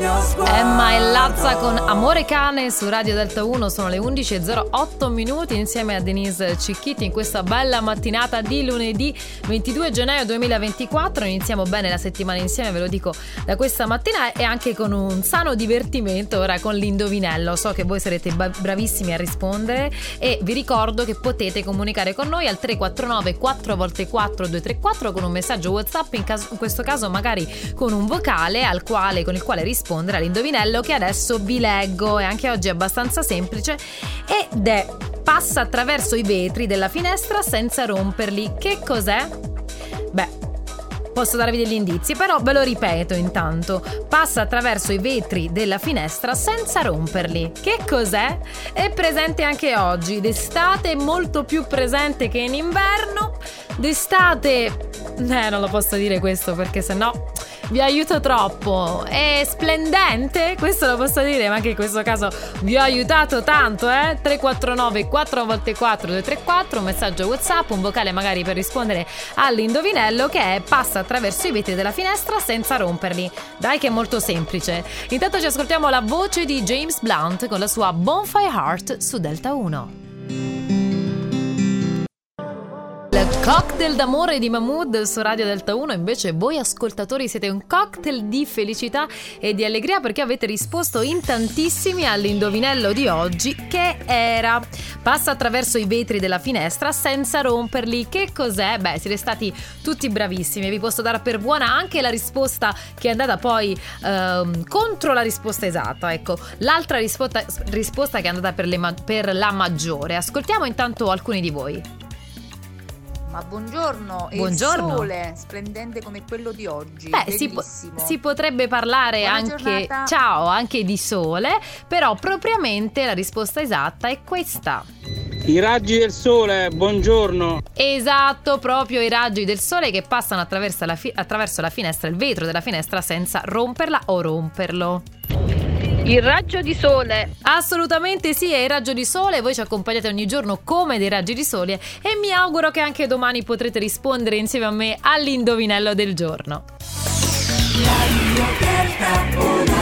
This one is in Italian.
Emma e Lazza con Amore Cane su Radio Delta 1 sono le 11.08 minuti insieme a Denise Cicchitti in questa bella mattinata di lunedì 22 gennaio 2024 iniziamo bene la settimana insieme ve lo dico da questa mattina e anche con un sano divertimento ora con l'indovinello. So che voi sarete bravissimi a rispondere e vi ricordo che potete comunicare con noi al 349 4 x 4 234 con un messaggio whatsapp in, caso, in questo caso magari con un vocale al quale, con il quale rispondere all'indovinello che adesso vi leggo e anche oggi è abbastanza semplice ed è passa attraverso i vetri della finestra senza romperli. Che cos'è? Beh, Posso darvi degli indizi, però ve lo ripeto intanto. Passa attraverso i vetri della finestra senza romperli. Che cos'è? È presente anche oggi. D'estate molto più presente che in inverno. D'estate... Eh, non lo posso dire questo perché sennò vi aiuto troppo. È splendente, questo lo posso dire, ma anche in questo caso vi ho aiutato tanto, eh? 349 4x4 234, un messaggio WhatsApp, un vocale magari per rispondere all'indovinello che è passa attraverso i vetri della finestra senza romperli. Dai che è molto semplice. Intanto ci ascoltiamo la voce di James Blunt con la sua Bonfire Heart su Delta 1. Cocktail d'amore di Mahmood su Radio Delta 1, invece voi ascoltatori siete un cocktail di felicità e di allegria perché avete risposto in tantissimi all'indovinello di oggi che era passa attraverso i vetri della finestra senza romperli. Che cos'è? Beh, siete stati tutti bravissimi vi posso dare per buona anche la risposta che è andata poi ehm, contro la risposta esatta. Ecco, l'altra risposta, risposta che è andata per, le, per la maggiore. Ascoltiamo intanto alcuni di voi. Ma buongiorno, buongiorno. il sole splendente come quello di oggi. Beh, si, po- si, potrebbe parlare Buona anche giornata. ciao, anche di sole, però propriamente la risposta esatta è questa. I raggi del sole, buongiorno. Esatto, proprio i raggi del sole che passano attraverso la, fi- attraverso la finestra, il vetro della finestra senza romperla o romperlo. Il raggio di sole. Assolutamente sì, è il raggio di sole. Voi ci accompagnate ogni giorno come dei raggi di sole e mi auguro che anche domani potrete rispondere insieme a me all'indovinello del giorno. La